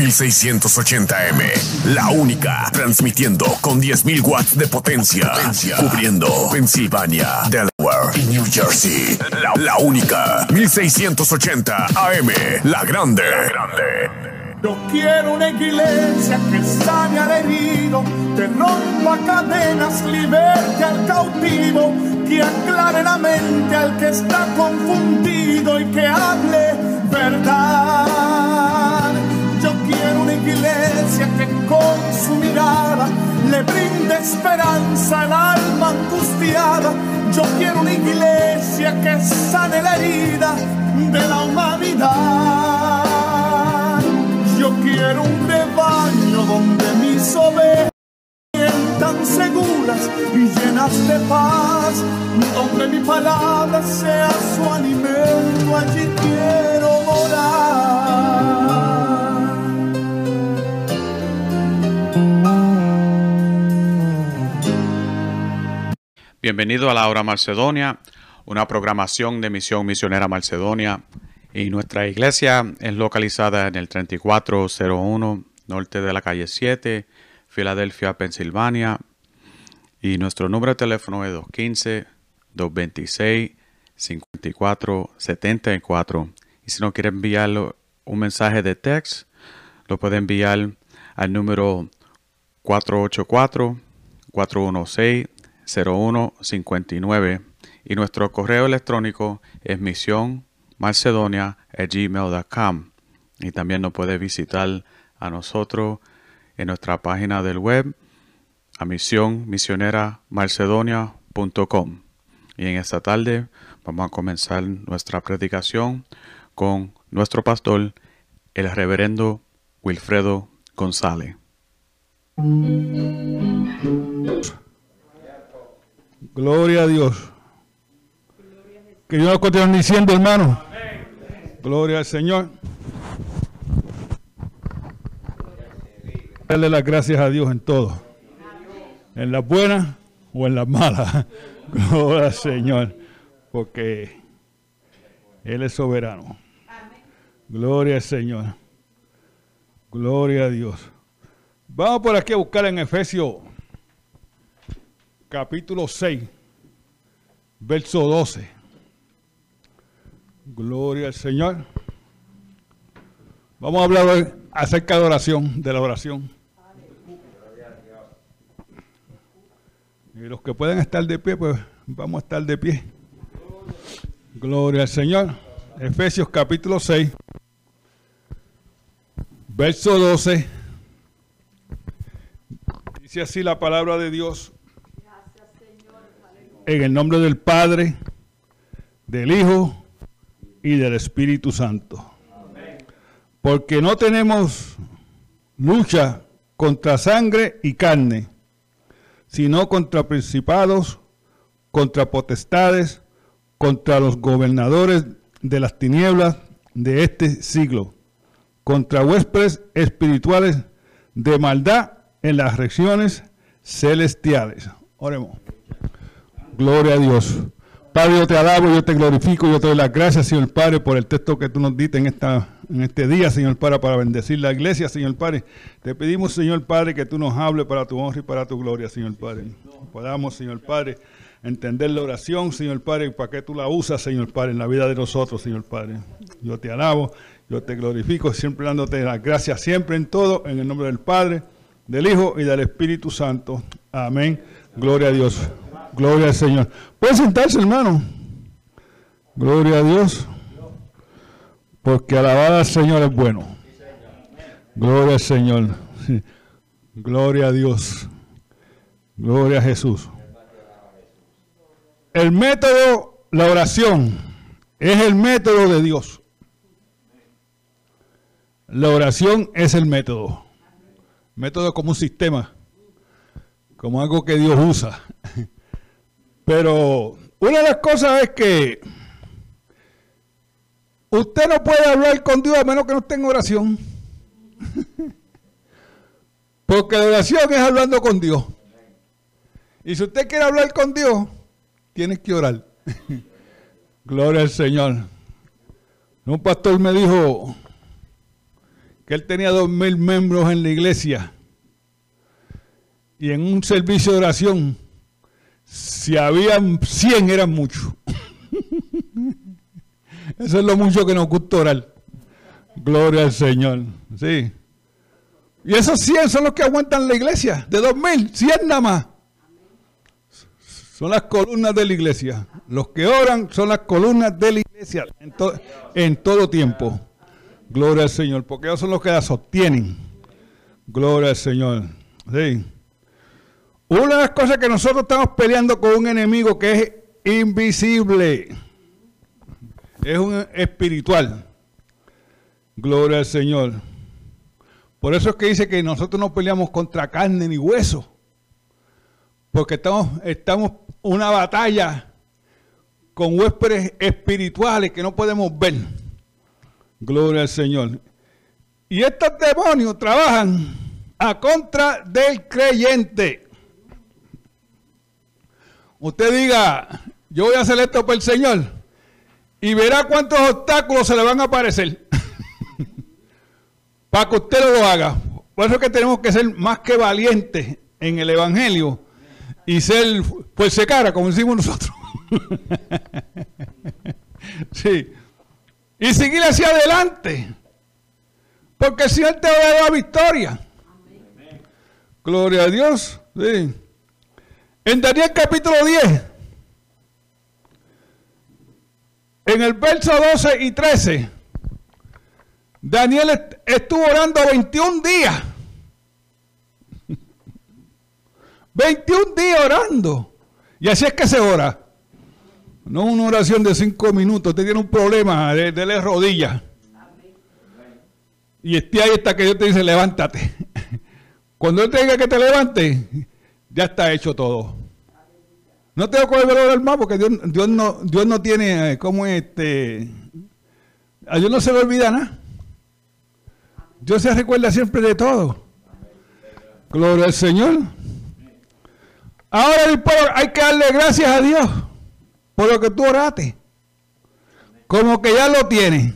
1680M, la única, transmitiendo con 10.000 watts de potencia, cubriendo Pensilvania, Delaware y New Jersey. La, la única, 1680 AM, la grande. La grande. Yo quiero una iglesia que sane al herido, que rompa cadenas, liberte al cautivo, que aclare la mente al que está confundido y que hable verdad. Que con su mirada le brinde esperanza al alma angustiada. Yo quiero una iglesia que sane la herida de la humanidad. Yo quiero un rebaño donde mis ovejas tan seguras y llenas de paz, donde mi palabra sea su alimento, allí quiero morar. Bienvenido a la Hora Macedonia, una programación de Misión Misionera Macedonia y nuestra iglesia es localizada en el 3401 norte de la calle 7, Filadelfia, Pensilvania. Y nuestro número de teléfono es 215-226-5474. Y si no quiere enviar un mensaje de text, lo puede enviar al número 484-416-0159. Y nuestro correo electrónico es misión gmail.com y también nos puede visitar a nosotros en nuestra página del web a misión misionera macedonia.com y en esta tarde vamos a comenzar nuestra predicación con nuestro pastor el reverendo Wilfredo González. Gloria a Dios. Que Dios continúe diciendo, hermano. Gloria al Señor. Darle las gracias a Dios en todo. En las buenas o en las malas. Gloria al Señor. Porque Él es soberano. Gloria al Señor. Gloria a Dios. Vamos por aquí a buscar en Efesios capítulo 6, verso 12. Gloria al Señor. Vamos a hablar hoy acerca de oración, de la oración. Y los que pueden estar de pie, pues vamos a estar de pie. Gloria al Señor. Efesios capítulo 6, verso 12. Dice así la palabra de Dios. En el nombre del Padre, del Hijo y del Espíritu Santo. Porque no tenemos lucha contra sangre y carne, sino contra principados, contra potestades, contra los gobernadores de las tinieblas de este siglo, contra huéspedes espirituales de maldad en las regiones celestiales. Oremos. Gloria a Dios. Padre, yo te alabo, yo te glorifico, yo te doy las gracias, Señor Padre, por el texto que tú nos diste en, esta, en este día, Señor Padre, para bendecir la iglesia, Señor Padre. Te pedimos, Señor Padre, que tú nos hables para tu honra y para tu gloria, Señor Padre. Podamos, Señor Padre, entender la oración, Señor Padre, y para que tú la usas, Señor Padre, en la vida de nosotros, Señor Padre. Yo te alabo, yo te glorifico, siempre dándote las gracias, siempre en todo, en el nombre del Padre, del Hijo y del Espíritu Santo. Amén. Gloria a Dios. Gloria al Señor. Puede sentarse, hermano. Gloria a Dios. Porque alabar al Señor es bueno. Gloria al Señor. Gloria a Dios. Gloria a Jesús. El método, la oración, es el método de Dios. La oración es el método. Método como un sistema, como algo que Dios usa. Pero una de las cosas es que usted no puede hablar con Dios a menos que no esté en oración. Porque la oración es hablando con Dios. Y si usted quiere hablar con Dios, tiene que orar. Gloria al Señor. Un pastor me dijo que él tenía dos mil miembros en la iglesia. Y en un servicio de oración, si habían 100 eran muchos. Eso es lo mucho que nos gusta orar. Gloria al Señor. Sí. Y esos 100 son los que aguantan la iglesia. De 2000, 100 nada más. Son las columnas de la iglesia. Los que oran son las columnas de la iglesia en, en todo tiempo. Gloria al Señor. Porque ellos son los que la sostienen. Gloria al Señor. Sí. Una de las cosas que nosotros estamos peleando con un enemigo que es invisible. Es un espiritual. Gloria al Señor. Por eso es que dice que nosotros no peleamos contra carne ni hueso. Porque estamos, estamos una batalla con huéspedes espirituales que no podemos ver. Gloria al Señor. Y estos demonios trabajan a contra del creyente. Usted diga, yo voy a hacer esto por el Señor y verá cuántos obstáculos se le van a aparecer para que usted lo haga. Por eso es que tenemos que ser más que valientes en el Evangelio y ser pues se cara, como decimos nosotros. sí. Y seguir hacia adelante. Porque el Señor te va a dar la victoria. Gloria a Dios. Sí. En Daniel capítulo 10, en el verso 12 y 13, Daniel estuvo orando 21 días. 21 días orando. Y así es que se ora. No una oración de 5 minutos. Usted tiene un problema, de, de rodillas. Y esté ahí hasta que Dios te dice, levántate. Cuando Él te diga que te levante, ya está hecho todo. No tengo que volver a orar más porque Dios, Dios, no, Dios no tiene eh, como este. A Dios no se le olvida nada. Dios se recuerda siempre de todo. Gloria al Señor. Ahora hay que darle gracias a Dios por lo que tú oraste. Como que ya lo tiene.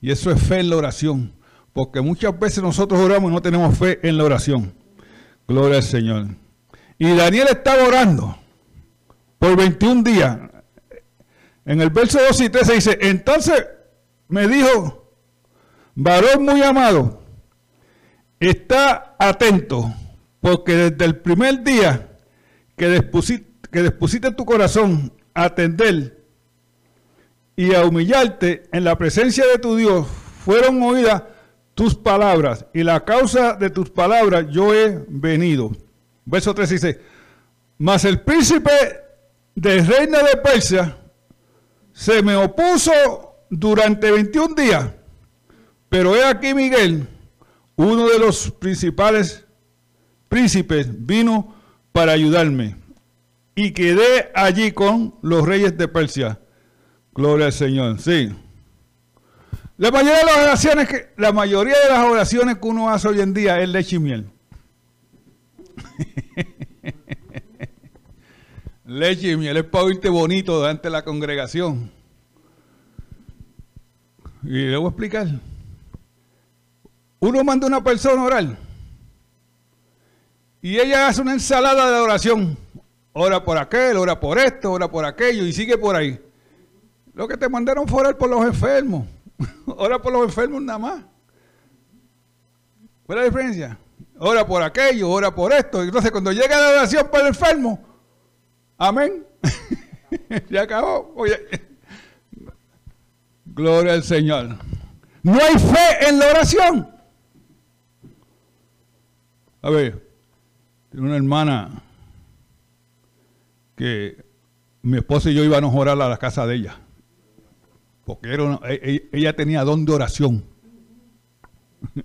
Y eso es fe en la oración. Porque muchas veces nosotros oramos y no tenemos fe en la oración. Gloria al Señor. Y Daniel estaba orando por 21 días. En el verso 2 y 13 dice, entonces me dijo, varón muy amado, está atento, porque desde el primer día que dispusiste, que tu corazón a atender y a humillarte en la presencia de tu Dios, fueron oídas tus palabras, y la causa de tus palabras yo he venido. Verso 3 dice, mas el príncipe del reino de Persia se me opuso durante 21 días, pero he aquí Miguel, uno de los principales príncipes, vino para ayudarme y quedé allí con los reyes de Persia. Gloria al Señor, sí. La mayoría de las oraciones que, la mayoría de las oraciones que uno hace hoy en día es leche y miel. leche y miel es para oírte bonito delante de la congregación. Y le voy a explicar. Uno manda a una persona a orar. Y ella hace una ensalada de oración. Ora por aquel, ora por esto, ora por aquello y sigue por ahí. Lo que te mandaron fue orar por los enfermos. ora por los enfermos nada más. ¿Cuál es la diferencia? Ora por aquello, ora por esto. Entonces cuando llega la oración por el enfermo, Amén. ya acabó. Gloria al Señor. No hay fe en la oración. A ver, tengo una hermana que mi esposa y yo íbamos a orar a la casa de ella. Porque era e, e, ella tenía don de oración.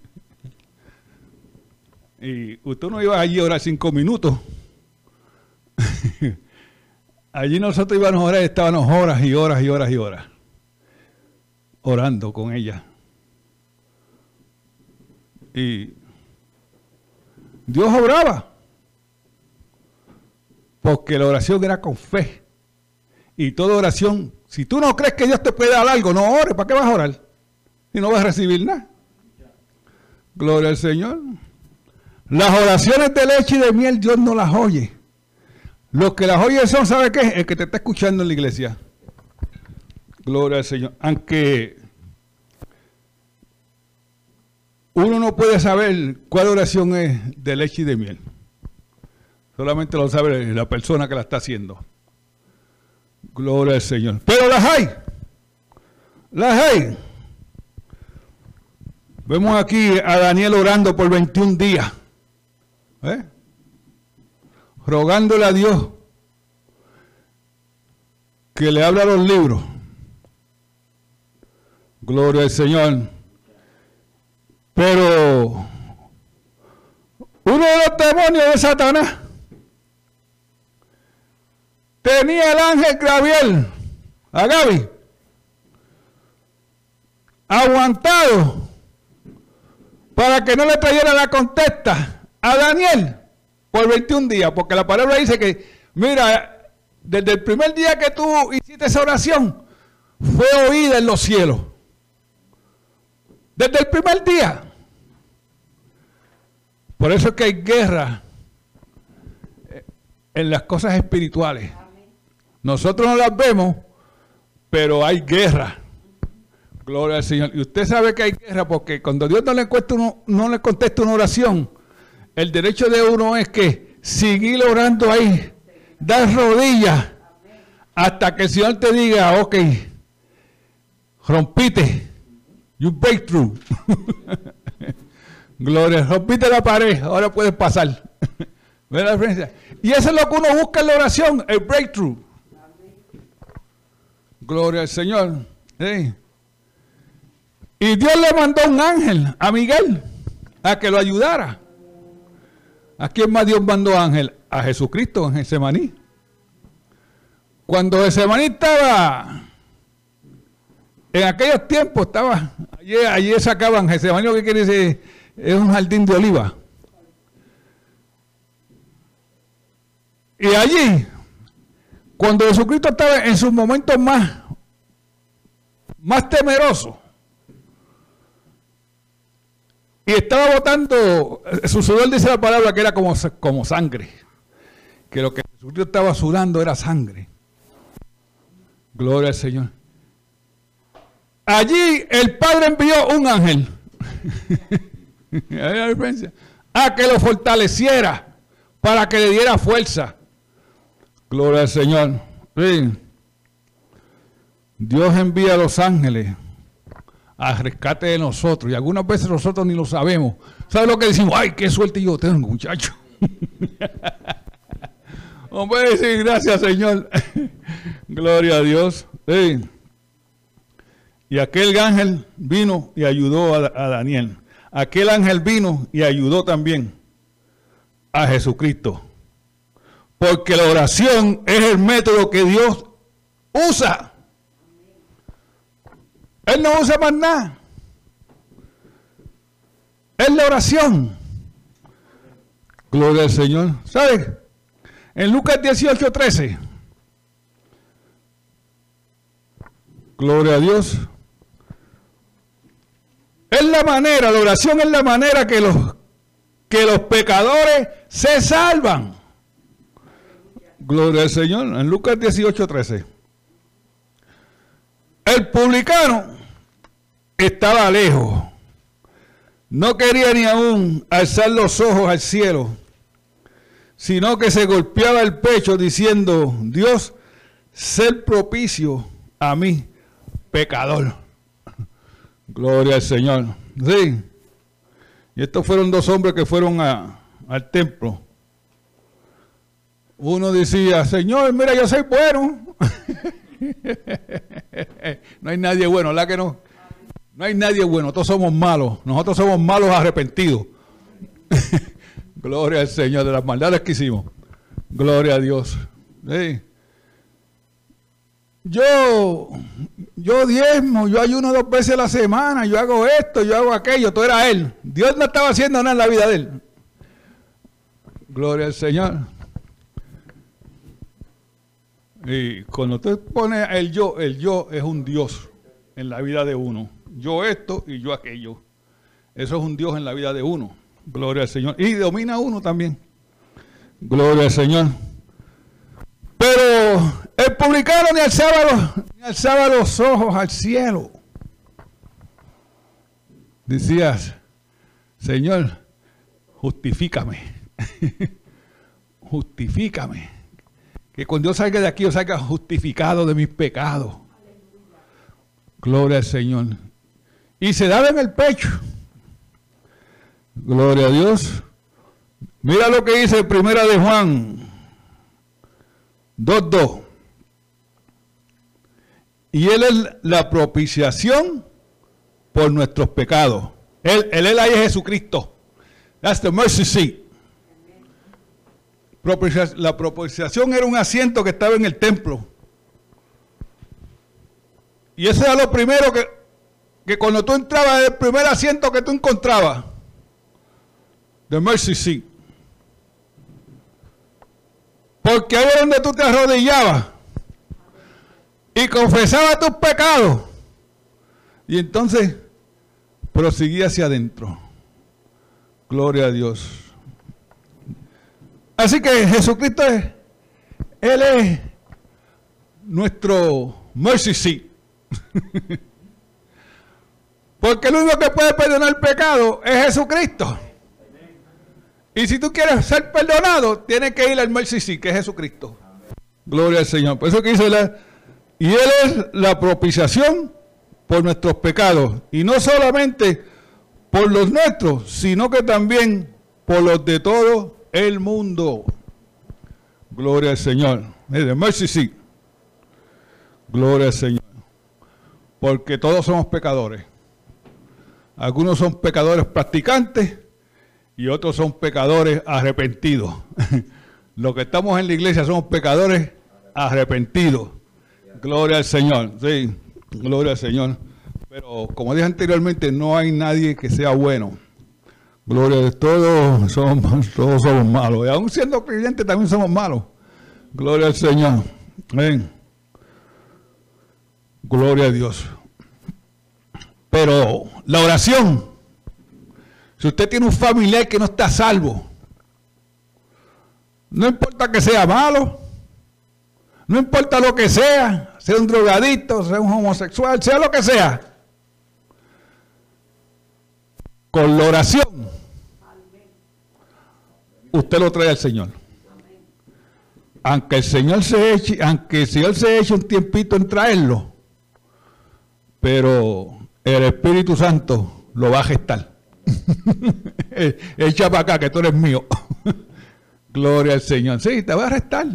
y usted no iba allí a orar cinco minutos. Allí nosotros íbamos a orar, estábamos horas y horas y horas y horas orando con ella. Y Dios obraba. Porque la oración era con fe. Y toda oración, si tú no crees que Dios te puede dar algo, no ores. ¿Para qué vas a orar? Y no vas a recibir nada. Gloria al Señor. Las oraciones de leche y de miel Dios no las oye. Los que las oyen son, ¿sabe qué? El que te está escuchando en la iglesia. Gloria al Señor. Aunque uno no puede saber cuál oración es de leche y de miel. Solamente lo sabe la persona que la está haciendo. Gloria al Señor. Pero las hay. Las hay. Vemos aquí a Daniel orando por 21 días. ¿Eh? Rogándole a Dios que le habla los libros. Gloria al Señor. Pero uno de los demonios de Satanás tenía el ángel Gabriel, a Gaby, aguantado para que no le trayera la contesta a Daniel por 21 días, porque la palabra dice que, mira, desde el primer día que tú hiciste esa oración, fue oída en los cielos. Desde el primer día. Por eso es que hay guerra en las cosas espirituales. Nosotros no las vemos, pero hay guerra. Gloria al Señor. Y usted sabe que hay guerra porque cuando Dios no le, no le contesta una oración, el derecho de uno es que seguir orando ahí, dar rodillas hasta que el Señor te diga, ok, rompite, you break through. Gloria, rompite la pared, ahora puedes pasar. ¿Ve la diferencia? Y eso es lo que uno busca en la oración, el breakthrough. Gloria al Señor. Y Dios le mandó un ángel a Miguel a que lo ayudara. ¿A quién más Dios mandó ángel? A Jesucristo en Getsemaní. Cuando Getsemaní estaba, en aquellos tiempos estaba, allí, allí sacaban Getsemaní, lo que quiere decir, es un jardín de oliva. Y allí, cuando Jesucristo estaba en sus momentos más, más temerosos, y estaba botando, su sudor dice la palabra que era como, como sangre, que lo que Jesucristo estaba sudando era sangre. Gloria al Señor. Allí el Padre envió un ángel a que lo fortaleciera para que le diera fuerza. Gloria al Señor. Dios envía a los ángeles a rescate de nosotros. Y algunas veces nosotros ni lo sabemos. ¿Sabe lo que decimos? ¡Ay, qué suerte yo tengo, muchacho! Hombre, sí, gracias, Señor. Gloria a Dios. Y aquel ángel vino y ayudó a Daniel. Aquel ángel vino y ayudó también a Jesucristo. Porque la oración es el método que Dios usa. Él no usa más nada. Es la oración. Gloria al Señor. ¿Sabe? En Lucas 18, 13. Gloria a Dios. Es la manera, la oración es la manera que los, que los pecadores se salvan. Gloria al Señor. En Lucas 18, 13. El publicano estaba lejos. No quería ni aún alzar los ojos al cielo, sino que se golpeaba el pecho diciendo, Dios, ser propicio a mí, pecador. Gloria al Señor. Sí. Y estos fueron dos hombres que fueron al templo uno decía, Señor, mira, yo soy bueno. no hay nadie bueno, ¿la que no? No hay nadie bueno, todos somos malos. Nosotros somos malos arrepentidos. Gloria al Señor de las maldades que hicimos. Gloria a Dios. Yo, yo diezmo, yo ayuno dos veces a la semana, yo hago esto, yo hago aquello, todo era Él. Dios no estaba haciendo nada en la vida de Él. Gloria al Señor. Y cuando usted pone el yo, el yo es un Dios en la vida de uno. Yo esto y yo aquello. Eso es un Dios en la vida de uno. Gloria al Señor. Y domina uno también. Gloria al Señor. Pero el publicano ni alzaba ni alzaba los ojos al cielo. Decías, Señor, justifícame. justifícame. Que cuando yo salga de aquí yo salga justificado de mis pecados. Gloria al Señor. Y se daba en el pecho. Gloria a Dios. Mira lo que dice Primera de Juan 2.2. Y Él es la propiciación por nuestros pecados. Él, él, ahí es Jesucristo. That's the mercy seat. La propiciación era un asiento que estaba en el templo. Y ese era lo primero que, que cuando tú entrabas, el primer asiento que tú encontrabas. The mercy seat. Porque ahí es donde tú te arrodillabas y confesabas tus pecados. Y entonces proseguía hacia adentro. Gloria a Dios. Así que Jesucristo es, Él es nuestro mercy seat. Porque el único que puede perdonar pecado es Jesucristo. Y si tú quieres ser perdonado, tienes que ir al mercy seat, que es Jesucristo. Gloria al Señor. Por eso que dice la, y Él es la propiciación por nuestros pecados. Y no solamente por los nuestros, sino que también por los de todo el mundo. Gloria al Señor. Mire, mercy seat. Gloria al Señor. Porque todos somos pecadores. Algunos son pecadores practicantes y otros son pecadores arrepentidos. Los que estamos en la iglesia somos pecadores arrepentidos. Gloria al Señor. Sí, gloria al Señor. Pero como dije anteriormente, no hay nadie que sea bueno. Gloria a. Todos somos, todos somos malos. Y aún siendo creyentes también somos malos. Gloria al Señor. Amén. Gloria a Dios. Pero la oración, si usted tiene un familiar que no está salvo, no importa que sea malo, no importa lo que sea, sea un drogadito, sea un homosexual, sea lo que sea, con la oración, usted lo trae al Señor. Aunque el Señor se eche, aunque el Señor se eche un tiempito en traerlo, pero el Espíritu Santo lo va a gestar. Echa para acá que tú eres mío. Gloria al Señor. Sí, te va a restar.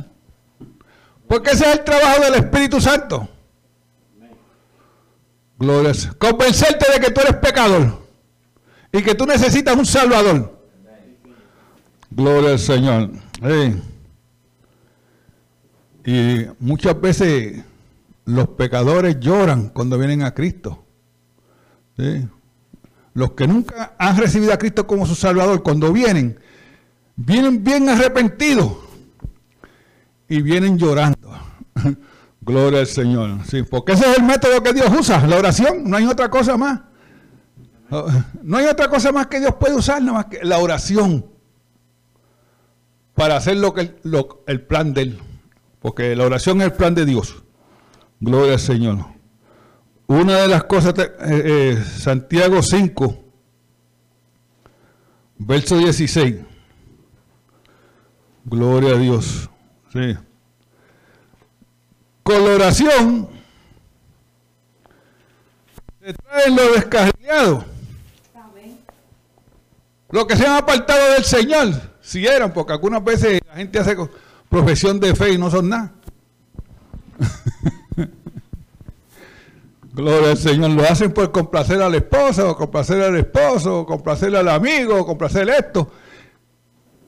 Porque ese es el trabajo del Espíritu Santo. Gloria Convencerte de que tú eres pecador y que tú necesitas un Salvador. Gloria al Señor. Y muchas veces los pecadores lloran cuando vienen a Cristo. Los que nunca han recibido a Cristo como su Salvador, cuando vienen, vienen bien arrepentidos y vienen llorando. Gloria al Señor. Sí, porque ese es el método que Dios usa, la oración. No hay otra cosa más. No hay otra cosa más que Dios puede usar, nada más que la oración para hacer lo que el plan de Él. Porque la oración es el plan de Dios. Gloria al Señor. Una de las cosas, eh, eh, Santiago 5, verso 16. Gloria a Dios. Sí. Con la oración se traen los descarriados. Los que se han apartado del Señor, si eran, porque algunas veces la gente hace profesión de fe y no son nada. Gloria al Señor, lo hacen por complacer a la esposa, o complacer al esposo, o complacer al amigo, o complacer esto.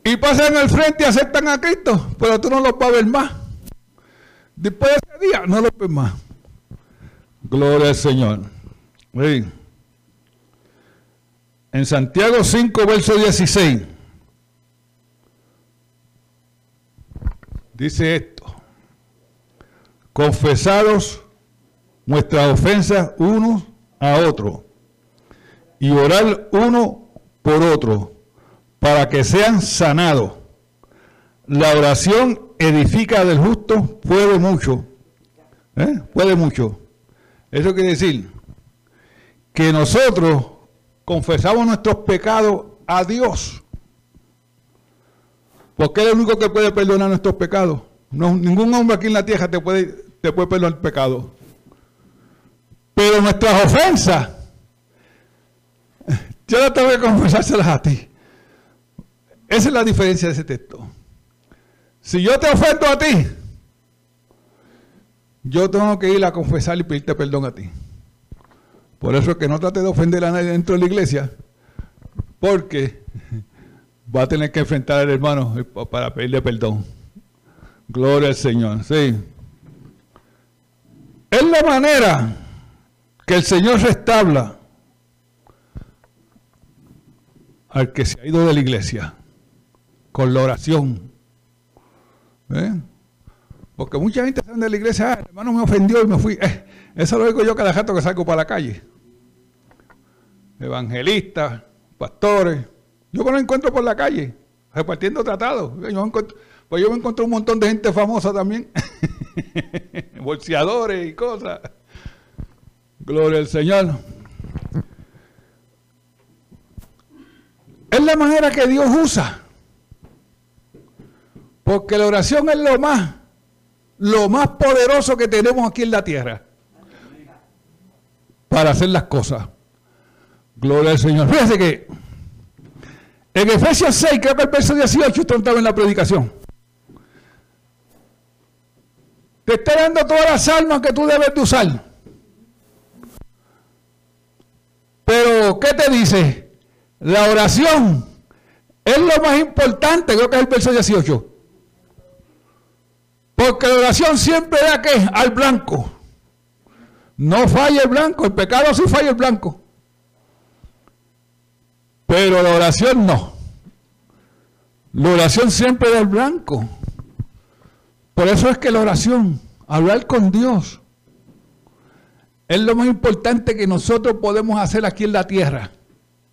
Y pasan al frente y aceptan a Cristo, pero tú no lo vas a ver más. Después de ese día, no lo ves más. Gloria al Señor. En Santiago 5, verso 16. Dice esto, confesados nuestras ofensas unos a otros y orar uno por otro para que sean sanados. La oración edifica del justo, puede mucho. ¿eh? Puede mucho. Eso quiere decir que nosotros confesamos nuestros pecados a Dios. Porque es el único que puede perdonar nuestros pecados. No, ningún hombre aquí en la tierra te puede, te puede perdonar el pecado. Pero nuestras ofensas, yo no tengo que confesárselas a ti. Esa es la diferencia de ese texto. Si yo te ofendo a ti, yo tengo que ir a confesar y pedirte perdón a ti. Por eso es que no trate de ofender a nadie dentro de la iglesia, porque va a tener que enfrentar al hermano para pedirle perdón. Gloria al Señor. Sí. Es la manera que el Señor restabla al que se ha ido de la iglesia con la oración. ¿Eh? Porque mucha gente sale de la iglesia, ah, el hermano me ofendió y me fui. Eh, eso lo digo yo cada rato que salgo para la calle. Evangelistas, pastores. Yo me lo encuentro por la calle, repartiendo tratados. Yo pues yo me encontré un montón de gente famosa también. Bolseadores y cosas. Gloria al Señor. Es la manera que Dios usa. Porque la oración es lo más, lo más poderoso que tenemos aquí en la tierra. Para hacer las cosas. Gloria al Señor. Fíjense que en Efesios 6, creo que el verso 18, esto estaba en la predicación. Te está dando todas las almas que tú debes de usar. Pero, ¿qué te dice? La oración es lo más importante, creo que es el verso 18. Porque la oración siempre da que al blanco. No falla el blanco, el pecado sí falla el blanco. Pero la oración no. La oración siempre da el blanco. Por eso es que la oración, hablar con Dios, es lo más importante que nosotros podemos hacer aquí en la tierra.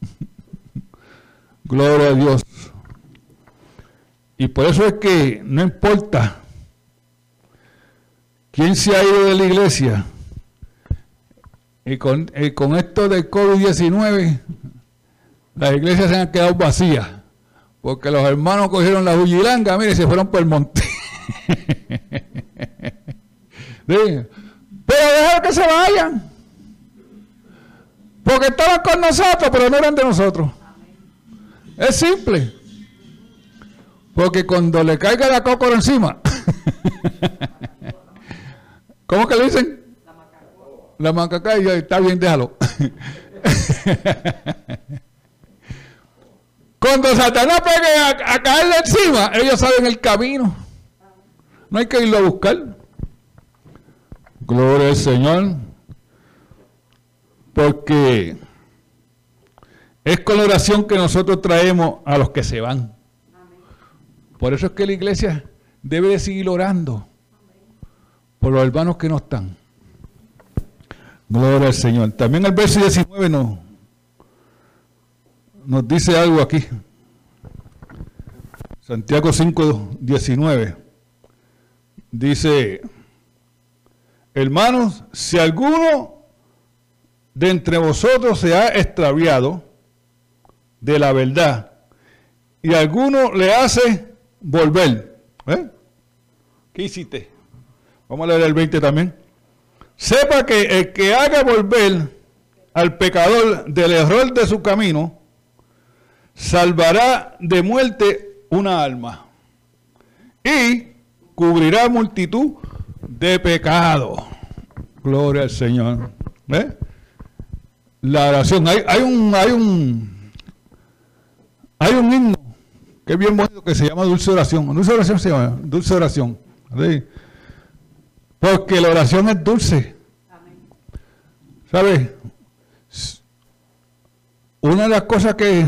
Gloria a Dios. Y por eso es que no importa quién se ha ido de la iglesia, y con, esto del COVID-19, las iglesias se han quedado vacías, porque los hermanos cogieron la huilanga, mire, se fueron por el monte. Pero dejar que se vayan. Porque estaban con nosotros, pero no eran de nosotros. Es simple. Porque cuando le caiga la cócora encima, ¿cómo que le dicen? La macaca. La está bien, déjalo. Cuando Satanás pegue a, a, caerle encima, ellos saben el camino. No hay que irlo a buscar. Gloria al Señor. Porque es con la oración que nosotros traemos a los que se van. Por eso es que la iglesia debe de seguir orando por los hermanos que no están. Gloria al Señor. También el verso 19 nos, nos dice algo aquí. Santiago 5, 19. Dice, hermanos, si alguno de entre vosotros se ha extraviado de la verdad y alguno le hace volver. ¿eh? ¿Qué hiciste? Vamos a leer el 20 también. Sepa que el que haga volver al pecador del error de su camino, salvará de muerte una alma y cubrirá multitud de pecados. Gloria al Señor. ¿Ve? La oración. Hay, hay, un, hay un hay un himno que es bien bonito que se llama dulce oración. Dulce oración se llama, dulce oración. Porque la oración es dulce. ¿Sabes? Una de las cosas que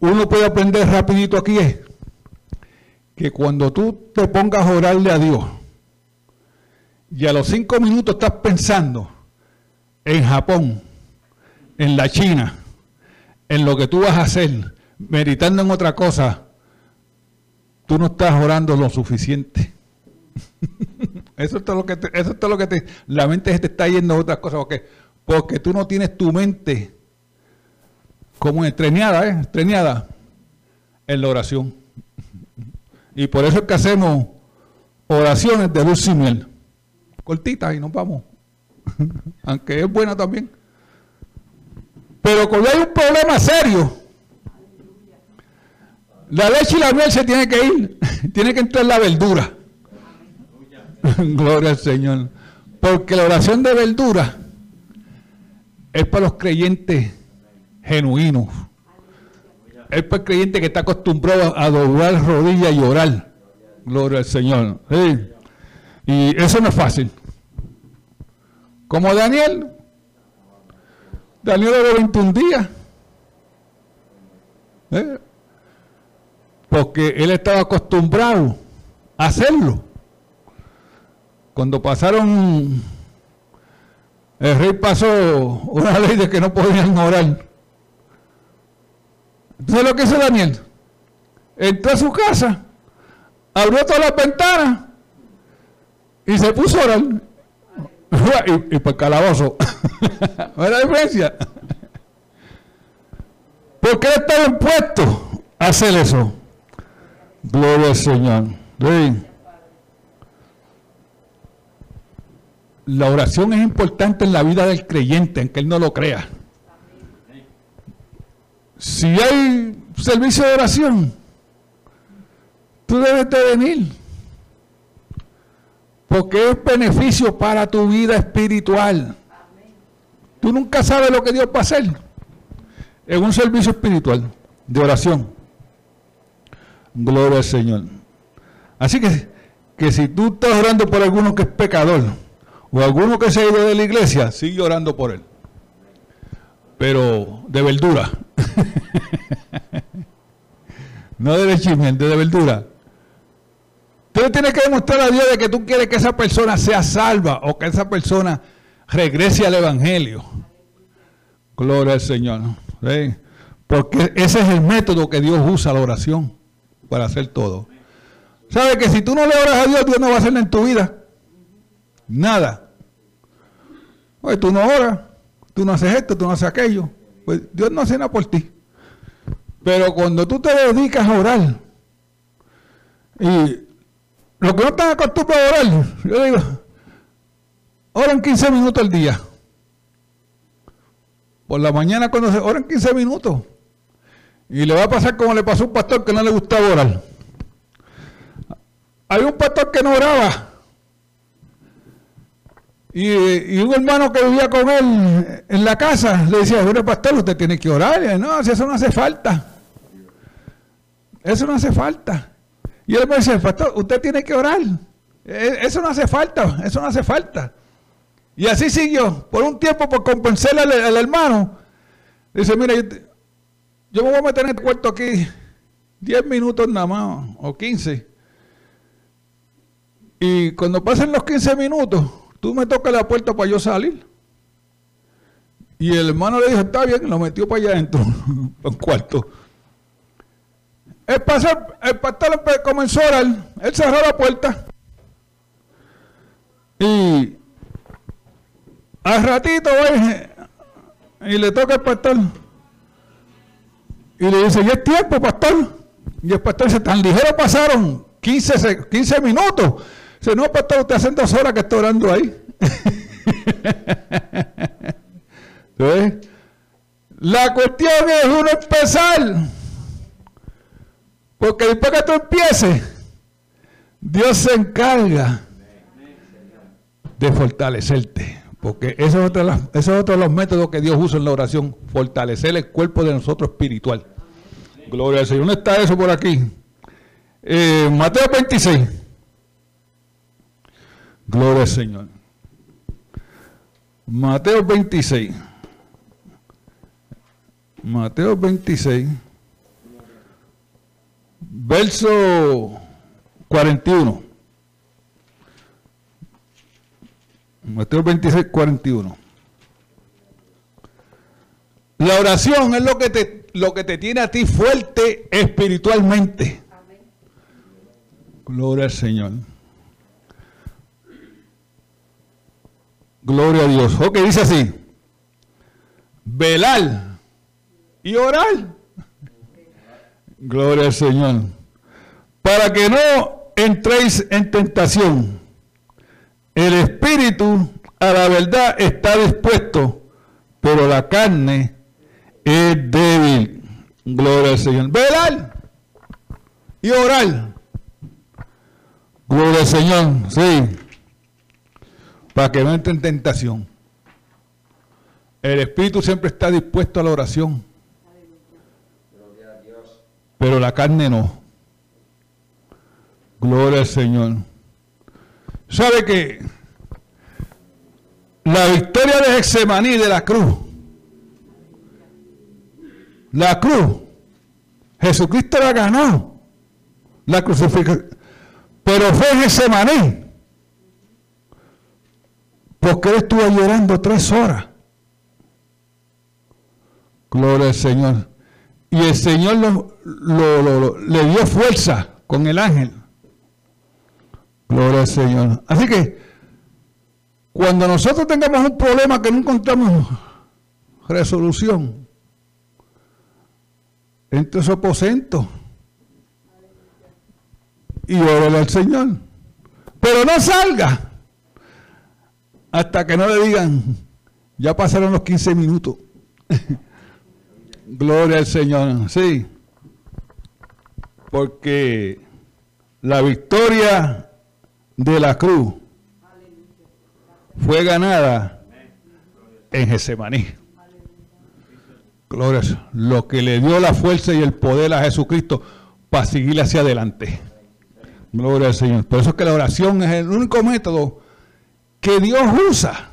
uno puede aprender rapidito aquí es que cuando tú te pongas a orarle a Dios y a los cinco minutos estás pensando en Japón, en la China, en lo que tú vas a hacer, meditando en otra cosa, tú no estás orando lo suficiente. eso es lo que te, eso es lo que te, la mente se te está yendo a otras cosas, porque, porque tú no tienes tu mente como estreñada, ¿eh? en la oración. Y por eso es que hacemos oraciones de luz y miel, cortitas y nos vamos, aunque es buena también. Pero cuando hay un problema serio, la leche y la miel se tiene que ir, tiene que entrar la verdura. Gloria al Señor. Porque la oración de verdura es para los creyentes genuinos. Es para el creyente que está acostumbrado a doblar rodillas y orar. Gloria al Señor. Y eso no es fácil. Como Daniel. Daniel de 21 días. ¿Eh? Porque él estaba acostumbrado a hacerlo. Cuando pasaron, el rey pasó una ley de que no podían orar. Entonces lo que hizo Daniel, entró a su casa, abrió todas las ventanas y se puso a orar. Y, y por calabozo. ¿No la diferencia? Porque él estaba impuesto a hacer eso. Gloria al Señor. La oración es importante en la vida del creyente, en que él no lo crea. Si hay servicio de oración, tú debes de venir. Porque es beneficio para tu vida espiritual. Tú nunca sabes lo que Dios va a hacer en un servicio espiritual de oración. Gloria al Señor. Así que, que si tú estás orando por alguno que es pecador, o alguno que se ha ido de la iglesia, sigue orando por él. Pero de verdura. no de lechimiento, de verdura. Tú tienes que demostrar a Dios de que tú quieres que esa persona sea salva o que esa persona regrese al Evangelio. Gloria al Señor. Porque ese es el método que Dios usa la oración para hacer todo. ¿Sabe que si tú no le oras a Dios, Dios no va a hacer en tu vida? Nada. Oye, tú no oras, tú no haces esto, tú no haces aquello. Pues Dios no hace nada por ti. Pero cuando tú te dedicas a orar, y lo que no están acostumbrados a orar, yo digo, oran 15 minutos al día. Por la mañana cuando se oran 15 minutos. Y le va a pasar como le pasó a un pastor que no le gustaba orar. Hay un pastor que no oraba. Y, un hermano que vivía con él en la casa le decía, bueno, pastor, usted tiene que orar. Y no, si eso no hace falta. Eso no hace falta. Y él me dice, pastor, usted tiene que orar. E, eso no hace falta, eso no hace falta. Y así siguió, por un tiempo, por compensarle al, hermano. Dice, mira, yo me voy a meter en este cuarto aquí 10 minutos nada más, o 15. Y cuando pasen los 15 minutos, tú me tocas la puerta para yo salir. Y el hermano le dijo, está bien, lo metió para allá adentro, para un cuarto. El pastor, comenzó a orar, él cerró la puerta. Y al ratito, y le toca al pastor. Y le dice, ¿y es tiempo, pastor? Y el pastor dice, tan ligero pasaron 15, 15 minutos. Dice, no, pastor, usted hace dos horas que está orando ahí. La cuestión es uno empezar. Porque después que tú empieces, Dios se encarga de fortalecerte. Porque eso es, otro, es otro de los métodos que Dios usa en la oración, fortalecer el cuerpo de nosotros espiritual. Gloria al Señor. ¿Dónde está eso por aquí? Eh, Mateo 26. Gloria al Señor. Mateo 26. Mateo 26. Verso 41. Mateo 26, 41. La oración es lo que te, lo que te tiene a ti fuerte espiritualmente. Gloria al Señor. Gloria a Dios. Ok, dice así. Velar y orar. Gloria al Señor. Para que no entréis en tentación. El espíritu a la verdad está dispuesto, pero la carne es débil. Gloria al Señor. Velar y orar. Gloria al Señor. Sí para que no entre en tentación. El espíritu siempre está dispuesto a la oración. Pero la carne no. Gloria al Señor. ¿Sabe que la victoria de Hexemaní de la cruz? La cruz. Jesucristo la ganó. La crucifixión. Pero fue Hexemaní porque él estuvo llorando tres horas. Gloria al Señor. Y el Señor le dio fuerza con el ángel. Gloria al Señor. Así que cuando nosotros tengamos un problema que no encontramos resolución, entre su aposento y órale al Señor. Pero no salga hasta que no le digan, ya pasaron los 15 minutos. Gloria al Señor. Sí. Porque la victoria de la cruz fue ganada en Getsemaní. Gloria. Lo que le dio la fuerza y el poder a Jesucristo para seguir hacia adelante. Gloria al Señor. Por eso es que la oración es el único método que Dios usa.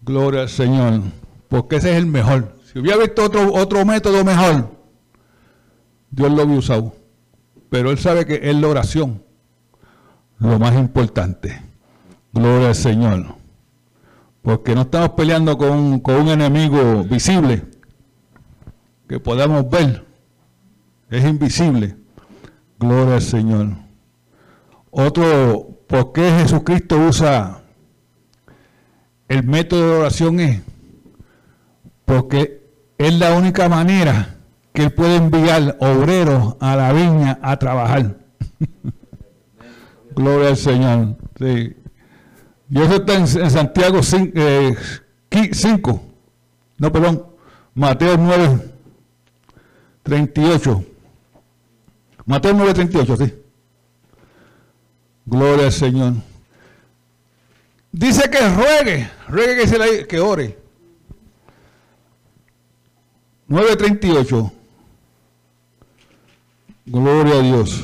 Gloria al Señor, porque ese es el mejor. Si hubiera visto otro, otro método mejor, Dios lo hubiera usado. Pero Él sabe que es la oración lo más importante. Gloria al Señor. Porque no estamos peleando con, con un enemigo visible que podamos ver. Es invisible. Gloria al Señor. Otro ¿Por qué Jesucristo usa el método de oración? Es porque es la única manera que Él puede enviar obreros a la viña a trabajar. Gloria al Señor. Sí. Dios está en, Santiago 5, eh, no, perdón, Mateo 9, 38. Mateo 9, 38, sí. Gloria al Señor. Dice que ruegue, ruegue que, se la, que ore. 9.38. Gloria a Dios.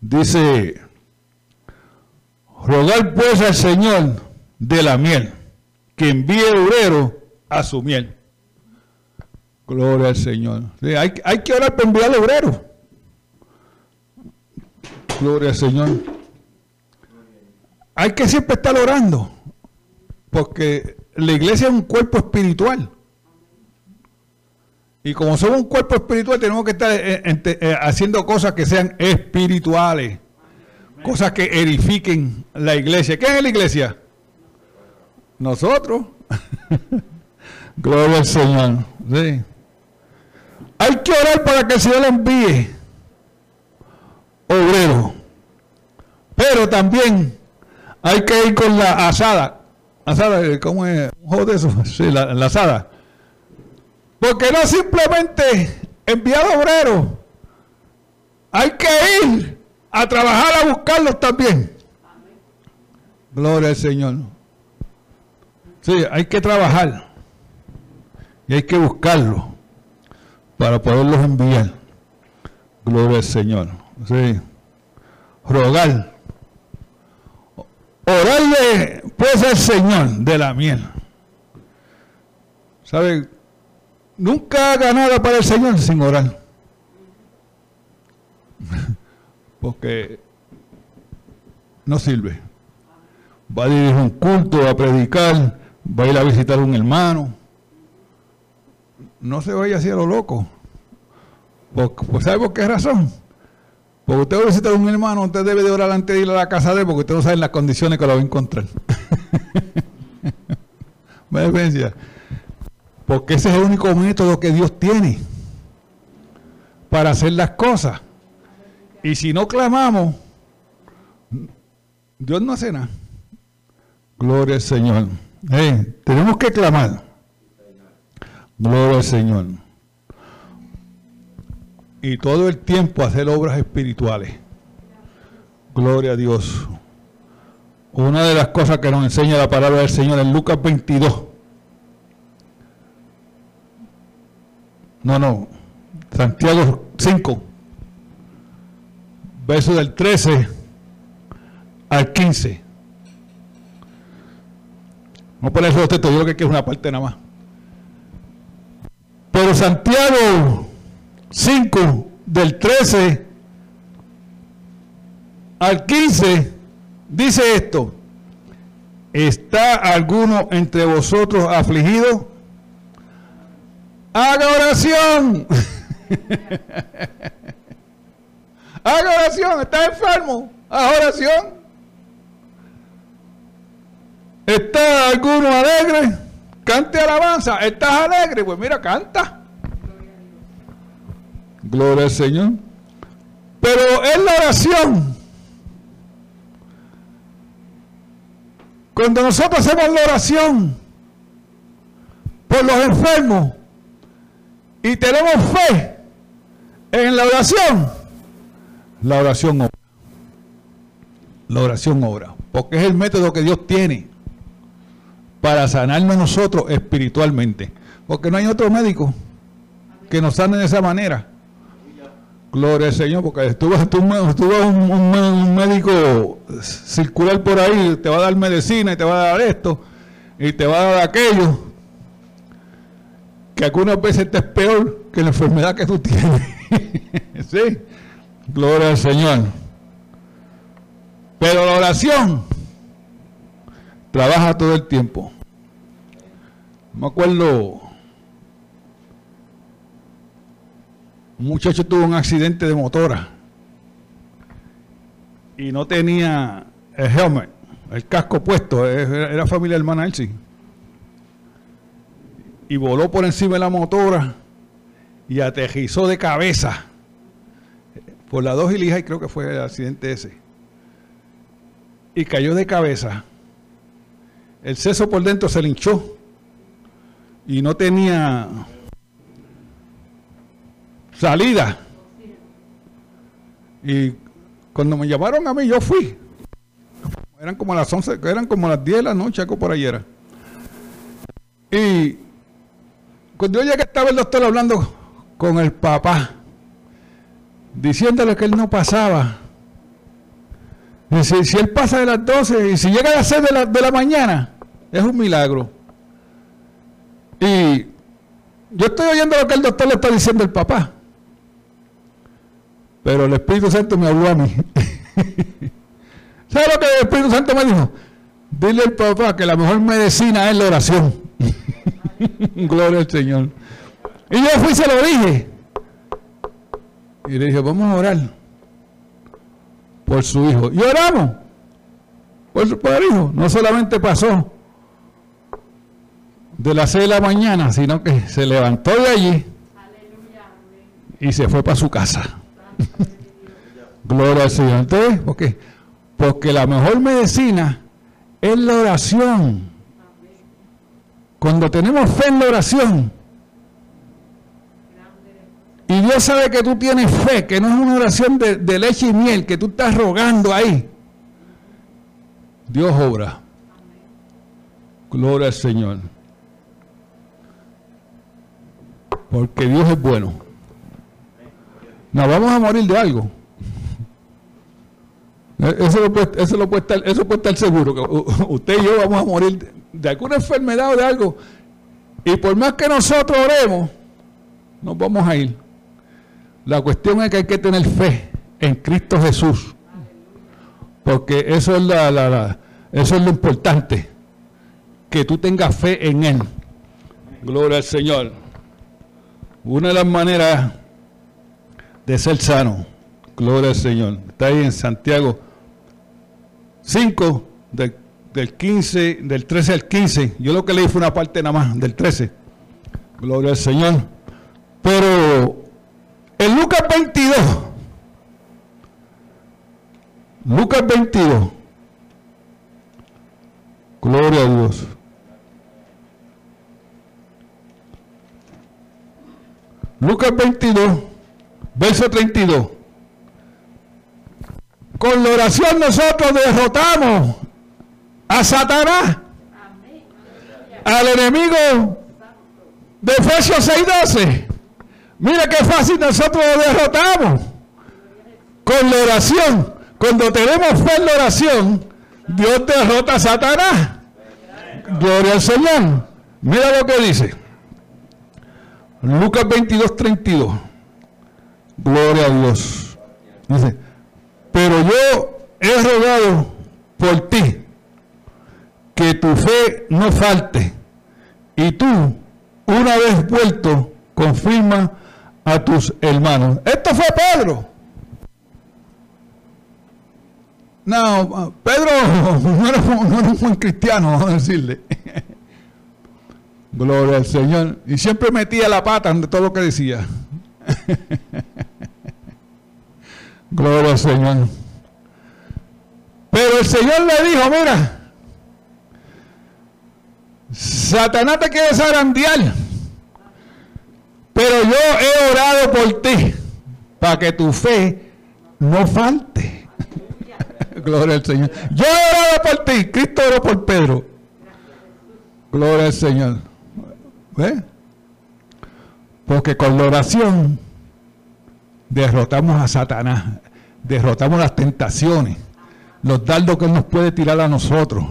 Dice, rogar pues al Señor de la miel, que envíe obrero a su miel. Gloria al Señor. hay, hay que orar para enviar obrero. Gloria al Señor. Hay que siempre estar orando, porque la iglesia es un cuerpo espiritual. Y como somos un cuerpo espiritual, tenemos que estar eh, eh, haciendo cosas que sean espirituales, cosas que edifiquen la iglesia. ¿Qué es la iglesia? Nosotros. Gloria al Señor. Hay que orar para que el Señor envíe obrero. Pero también hay que ir con la asada. Asada, ¿cómo es? Un juego de eso. Sí, la, asada. Porque no simplemente enviar obreros. Hay que ir a trabajar a buscarlos también. Gloria al Señor. Sí, hay que trabajar. Y hay que buscarlos para poderlos enviar. Gloria al Señor. Sí. Rogar. Orarle pues al Señor de la miel. ¿Sabe? Nunca haga nada para el Señor sin orar. Porque no sirve. Va a dirigir un culto, a predicar, va a ir a visitar a un hermano. No se vaya así a lo loco. Pues, ¿Sabe por qué razón? Porque usted va a visitar un hermano, usted debe de orar antes de ir a la casa de él, porque usted no sabe las condiciones que lo va a encontrar. Porque ese es el único método que Dios tiene para hacer las cosas. Y si no clamamos, Dios no hace nada. Gloria al Señor. tenemos que clamar. Gloria al Señor. Y todo el tiempo hacer obras espirituales. Gloria a Dios. Una de las cosas que nos enseña la palabra del Señor en Lucas 22. No, no. Santiago 5. Verso del 13 al 15. No por eso usted, yo creo que es una parte nada más. Pero Santiago 5, del 13 al 15, dice esto. ¿Está alguno entre vosotros afligido? Haga oración. Haga oración. ¿Está enfermo? Haga oración. ¿Está alguno alegre? Cante alabanza. ¿Estás alegre? Pues mira, canta. Gloria al Señor. Pero es la oración. Cuando nosotros hacemos la oración por los enfermos y tenemos fe en la oración, la oración obra. La oración obra. Porque es el método que Dios tiene para sanarnos nosotros espiritualmente. Porque no hay otro médico que nos sane de esa manera. Gloria al Señor, porque tú vas, un, un, médico circular por ahí, te va a dar medicina y te va a dar esto y te va a dar aquello, que algunas veces te es peor que la enfermedad que tú tienes. ¿Sí? Gloria al Señor. Pero la oración trabaja todo el tiempo. Me acuerdo, un muchacho tuvo un accidente de motora y no tenía el helmet, el casco puesto, era familia hermana Elsie. Y voló por encima de la motora y aterrizó de cabeza por la dos y creo que fue el accidente ese. Y cayó de cabeza el seso por dentro se le hinchó y no tenía salida. Y cuando me llamaron a mí, yo fui. Eran como las 11, eran como las 10 de la noche, algo por ahí era. Y cuando yo llegué estaba el doctor hablando con el papá, diciéndole que él no pasaba si, él pasa de las 12 y si llega a las 6 de la, de la mañana, es un milagro. Y yo estoy oyendo lo que el doctor le está diciendo al papá. Pero el Espíritu Santo me habló a mí. ¿Sabe lo que el Espíritu Santo me dijo? Dile al papá que la mejor medicina es la oración. Gloria al Señor. Y yo fui y se lo dije. Y le dije, vamos a orar por su hijo. Y oramos por su hijo. No solamente pasó de las 6 de la mañana, sino que se levantó de allí y se fue para su casa. Gloria al Señor. Entonces, ¿por qué? Porque la mejor medicina es la oración. Cuando tenemos fe en la oración, y Dios sabe que tú tienes fe, que no es una oración de, leche y miel, que tú estás rogando ahí. Dios obra. Gloria al Señor. Porque Dios es bueno. Nos vamos a morir de algo. Eso, lo puede, eso, eso puede estar seguro, usted y yo vamos a morir de alguna enfermedad o de algo. Y por más que nosotros oremos, nos vamos a ir. La cuestión es que hay que tener fe en Cristo Jesús. Porque eso es, eso es lo importante. que tú tengas fe en Él. Gloria al Señor. Una de las maneras de ser sano, gloria al Señor, está ahí en Santiago 5, del, del 15, del 13 al 15. Yo lo que leí fue una parte nada más, del 13. Gloria al Señor. Pero en Lucas 22, Lucas 22, gloria a Dios. Lucas 22, verso 32. Con la oración nosotros derrotamos a Satanás, al enemigo de Efesios 6:12. Mira qué fácil nosotros lo derrotamos. Con la oración. Cuando tenemos fe en la oración, Dios derrota a Satanás. Gloria al Señor. Mira lo que dice. Lucas 22, 32. Gloria a Dios. Dice, pero yo he rogado por ti que tu fe no falte y tú, una vez vuelto, confirma a tus hermanos. Esto fue Pedro. No, Pedro no era, no era un buen cristiano, vamos a decirle. Gloria al Señor. Y siempre metía la pata en todo lo que decía. Gloria al Señor. Pero el Señor le dijo, mira, Satanás te quiere zarandear, pero yo he orado por ti, para que tu fe no falte. Gloria al Señor. Yo he orado por ti, Cristo oró por Pedro. Gloria al Señor. ¿Ve? Porque con la oración derrotamos a Satanás, derrotamos las tentaciones, los dardos que nos puede tirar a nosotros.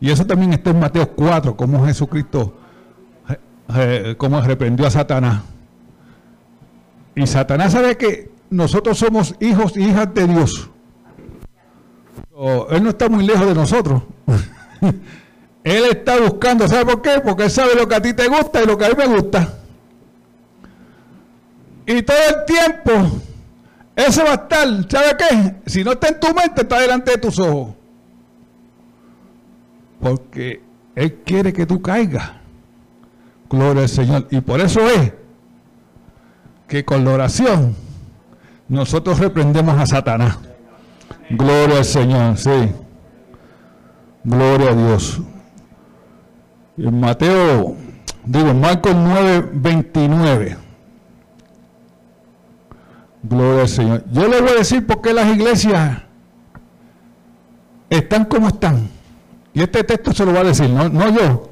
Y eso también está en Mateo 4, como Jesucristo, eh, eh, como reprendió a Satanás. Y Satanás sabe que nosotros somos hijos y hijas de Dios. él no está muy lejos de nosotros. él está buscando, ¿sabe por qué? Porque él sabe lo que a ti te gusta y lo que a mí me gusta. Y todo el tiempo, eso va a estar, ¿sabe qué? Si no está en tu mente, está delante de tus ojos. Porque Él quiere que tú caigas. Gloria al Señor. Y por eso es que con la oración nosotros reprendemos a Satanás. Gloria al Señor, sí. Gloria a Dios. En Mateo, digo, Marcos 9, 29. Gloria al Señor. Yo le voy a decir por qué las iglesias están como están. Y este texto se lo va a decir, no, no yo.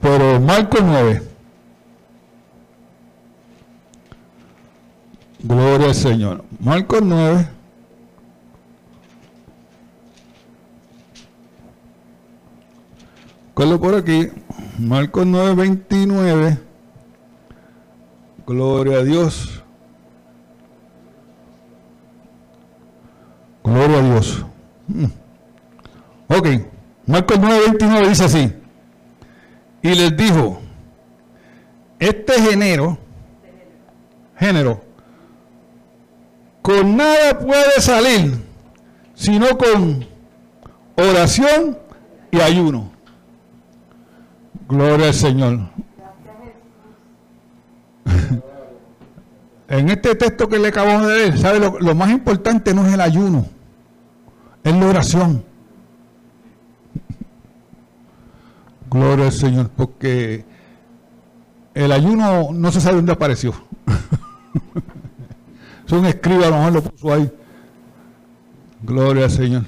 Pero Marcos 9. Gloria al Señor. Marcos 9. Colo por aquí. Marcos 9, 29. Gloria a Dios. Gloria a Dios. Mm. Ok. Marcos 9, 29 dice así. Y les dijo, este género, género, con nada puede salir, sino con oración y ayuno. Gloria al Señor. en este texto que le acabamos de leer, ¿sabe? Lo, lo, más importante no es el ayuno, es la oración. Gloria al Señor, porque el ayuno no se sabe dónde apareció. es un escriba, a lo mejor lo puso ahí. Gloria al Señor.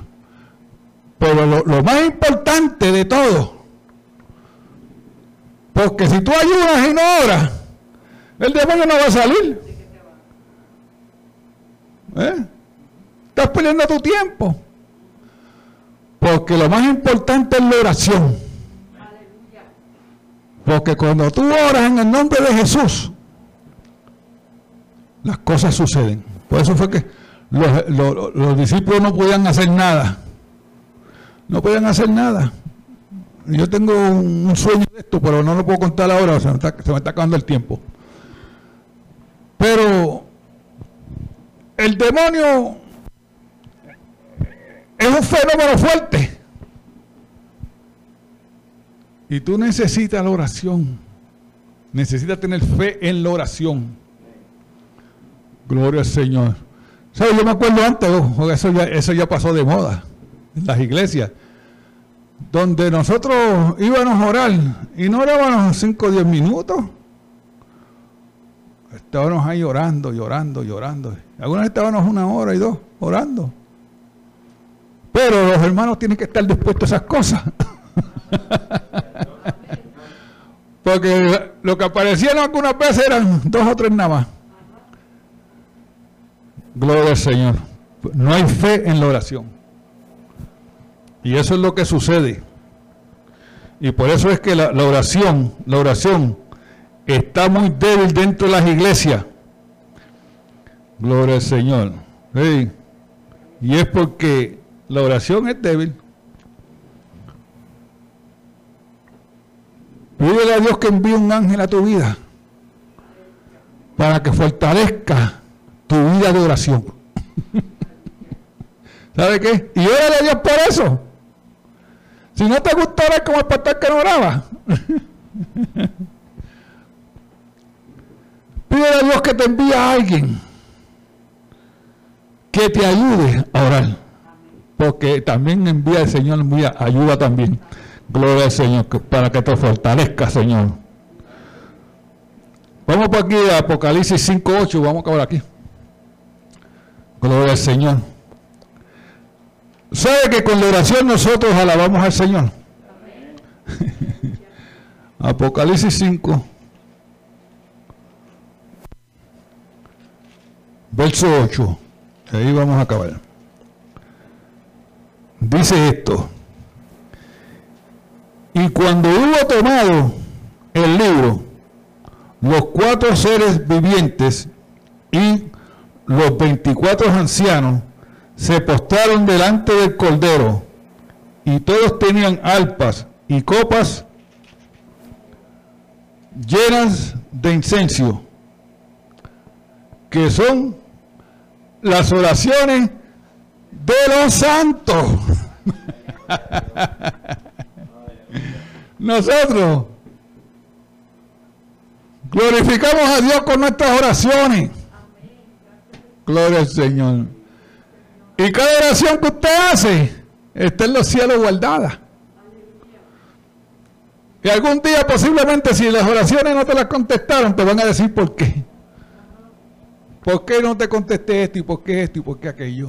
Pero lo, más importante de todo, porque si tú ayunas y no oras, el demonio no va a salir. ¿Eh? Estás perdiendo tu tiempo. Porque lo más importante es la oración. Porque cuando tú oras en el nombre de Jesús, las cosas suceden. Por eso fue que los, los, los discípulos no podían hacer nada. No podían hacer nada. yo tengo un sueño de esto, pero no lo puedo contar ahora, se me está, se me está acabando el tiempo. Pero el demonio es un fenómeno fuerte. Y tú necesitas la oración. Necesitas tener fe en la oración. Gloria al Señor. ¿Sabes? Yo me acuerdo antes, eso ya, eso ya pasó de moda en las iglesias, donde nosotros íbamos a orar y no orábamos 5 o 10 minutos. Estábamos ahí orando, llorando, llorando. Algunas estábamos una hora y dos orando. Pero los hermanos tienen que estar dispuestos a esas cosas. Porque lo que aparecían algunas veces eran dos o tres nada más. Gloria al Señor. No hay fe en la oración. Y eso es lo que sucede. Y por eso es que la, oración, la oración está muy débil dentro de las iglesias. Gloria al Señor. Y es porque la oración es débil. Pídele a Dios que envíe un ángel a tu vida para que fortalezca tu vida de oración. ¿Sabe qué? Y órale a Dios por eso. Si no te gusta como el pastor que no oraba. Pídele a Dios que te envíe a alguien que te ayude a orar. Porque también envía el Señor, envía ayuda también. Gloria al Señor, para que te fortalezca, Señor. Vamos por aquí a Apocalipsis 5.8, vamos a acabar aquí. Gloria al Señor. ¿Sabe que con la oración nosotros alabamos al Señor? Apocalipsis 5, verso 8. Ahí vamos a acabar. Dice esto. Y cuando hubo tomado el libro, los cuatro seres vivientes y los veinticuatro ancianos se postraron delante del Cordero y todos tenían alpas y copas llenas de incenso, que son las oraciones de los santos. Nosotros glorificamos a Dios con nuestras oraciones. Gloria al Señor. Y cada oración que usted hace está en los cielos guardada. Y algún día posiblemente si las oraciones no te las contestaron, te van a decir por qué. ¿Por qué no te contesté esto y por qué esto y por qué aquello?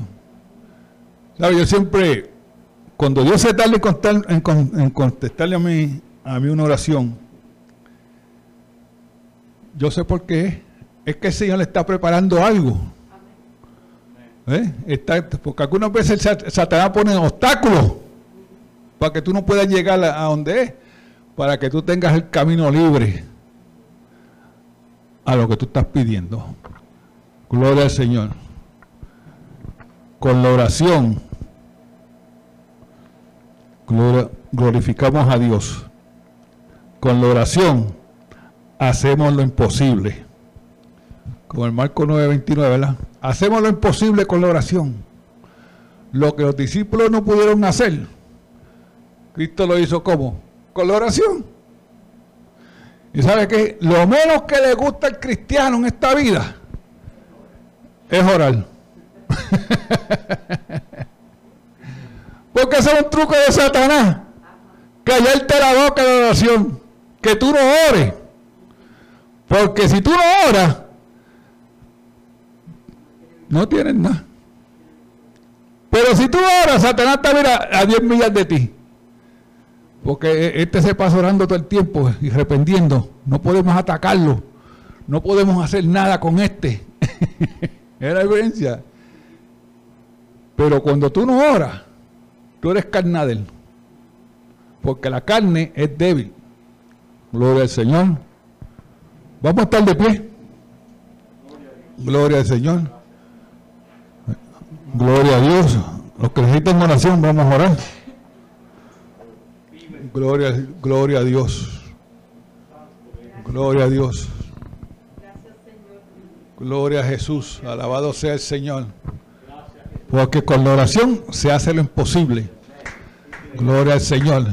¿Sabe? Yo siempre cuando Dios se tarda en, en, contestarle a mí, a mí una oración, yo sé por qué. Es que el Señor le está preparando algo. ¿Eh? Está, porque algunas veces Satanás pone obstáculos para que tú no puedas llegar a, a donde es, para que tú tengas el camino libre a lo que tú estás pidiendo. Gloria al Señor. Con la oración glorificamos a Dios. Con la oración hacemos lo imposible. Como el Marco 9:29, ¿verdad? Hacemos lo imposible con la oración. Lo que los discípulos no pudieron hacer, Cristo lo hizo como? Con la oración. Y sabe que lo menos que le gusta al cristiano en esta vida es orar. Porque ese es un truco de Satanás. Callarte la boca de oración. Que tú no ores. Porque si tú no oras, no tienes nada. Pero si tú oras, Satanás está a, a 10 millas de ti. Porque este se pasa orando todo el tiempo y arrependiendo. No podemos atacarlo. No podemos hacer nada con este. es la evidencia. Pero cuando tú no oras, tú eres carnadel. Porque la carne es débil. Gloria al Señor. Vamos a estar de pie. Gloria al Señor. Gloria a Dios. Los que necesitan oración, vamos a orar. Gloria, gloria a Dios. Gloria a Dios. Gloria a Jesús. Alabado sea el Señor. Porque con la oración se hace lo imposible. Gloria al Señor.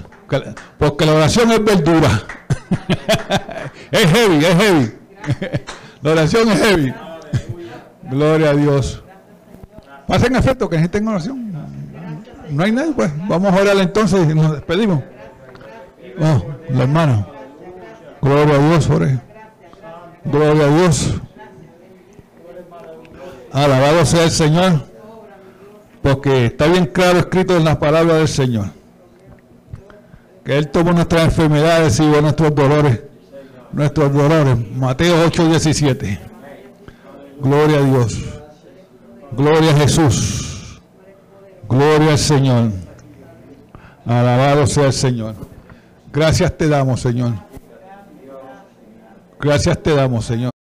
Porque la oración es verdura. es heavy, es heavy. la oración es heavy. Gloria a Dios. Pasen efecto que gente tenga oración. No hay nadie, pues. Vamos a orar entonces y nos despedimos. Oh, la hermana. Gloria a Dios, ore. Gloria a Dios. Alabado sea el Señor. Porque está bien claro escrito en las palabras del Señor. Que Él tomó nuestras enfermedades y nuestros dolores. Nuestros dolores. Mateo 8, 17. Gloria a Dios. Gloria a Jesús. Gloria al Señor. Alabado sea el Señor. Gracias te damos, Señor. Gracias te damos, Señor.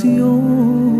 canción.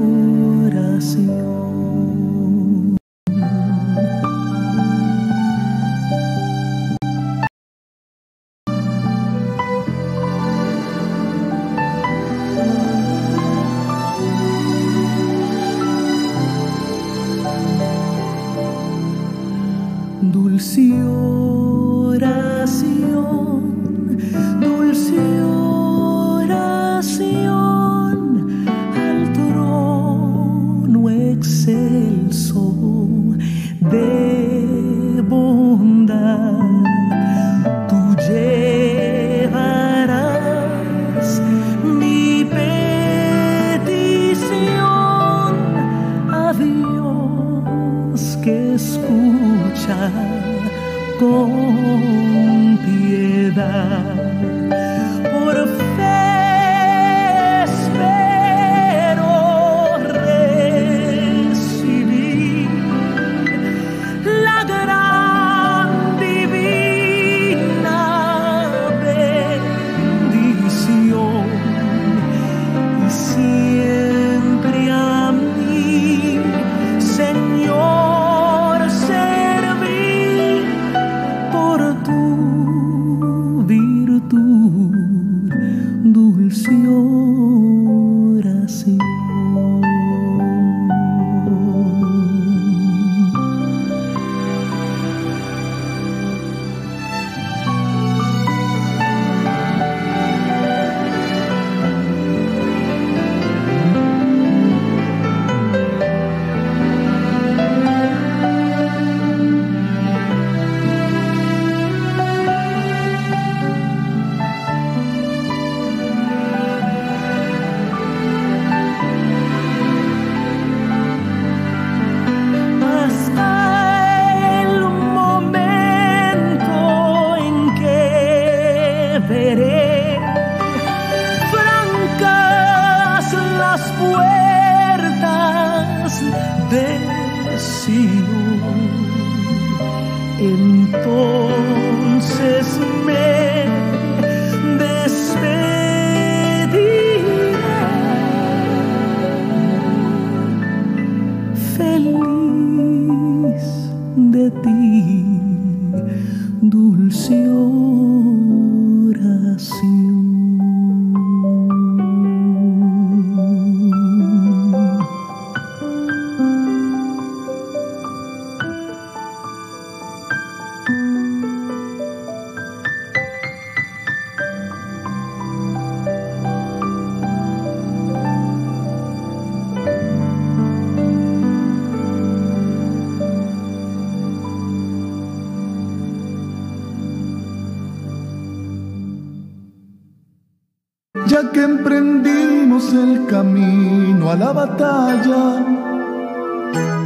La batalla,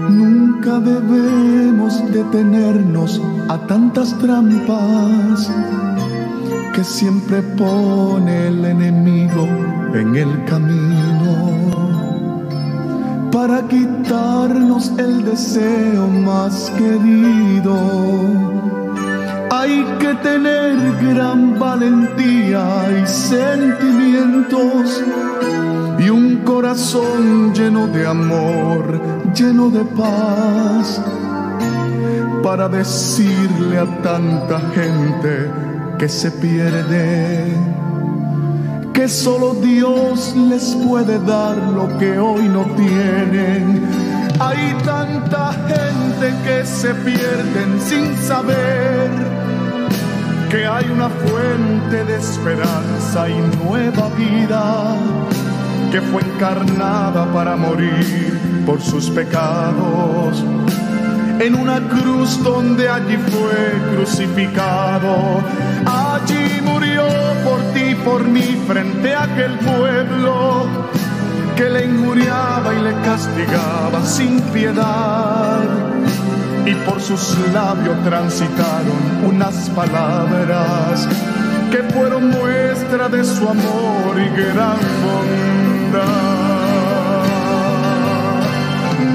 nunca debemos detenernos a tantas trampas que siempre pone el enemigo en el camino. Para quitarnos el deseo más querido hay que tener gran valentía y sentimientos corazón lleno de amor, lleno de paz, para decirle a tanta gente que se pierde, que solo Dios les puede dar lo que hoy no tienen. Hay tanta gente que se pierden sin saber que hay una fuente de esperanza y nueva vida que fue encarnada para morir por sus pecados. En una cruz donde allí fue crucificado, allí murió por ti, por mí, frente a aquel pueblo que le injuriaba y le castigaba sin piedad y por sus labios transitaron unas palabras que fueron muestra de su amor y gran bondad.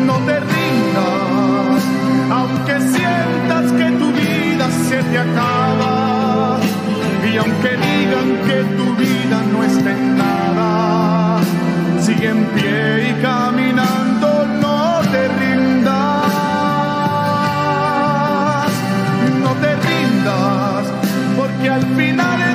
No te rindas, aunque sientas que tu vida se te acaba y aunque digan que tu vida no está en nada, sigue en pie y caminando, no te rindas. que al final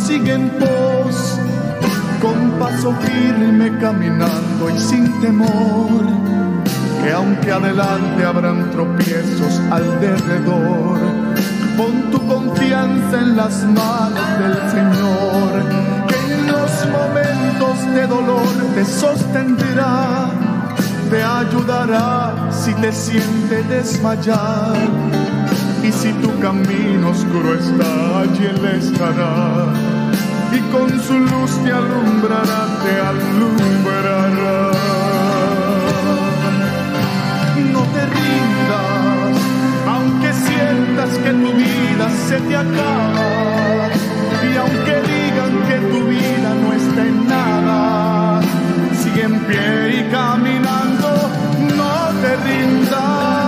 caminando, sigue en pos, con paso firme caminando y sin temor que aunque adelante habrán tropiezos alrededor, Pon tu confianza en las manos del Señor, que en los momentos de dolor te sostendrá, te ayudará si te siente desmayar. Y si tu camino oscuro está, allí Él estará. Y con su luz te alumbrará, te alumbrará. No te rindas, aunque sientas que tu vida se te acaba. Y aunque digan que tu vida no está en nada, sigue en pie y caminando, no te rindas.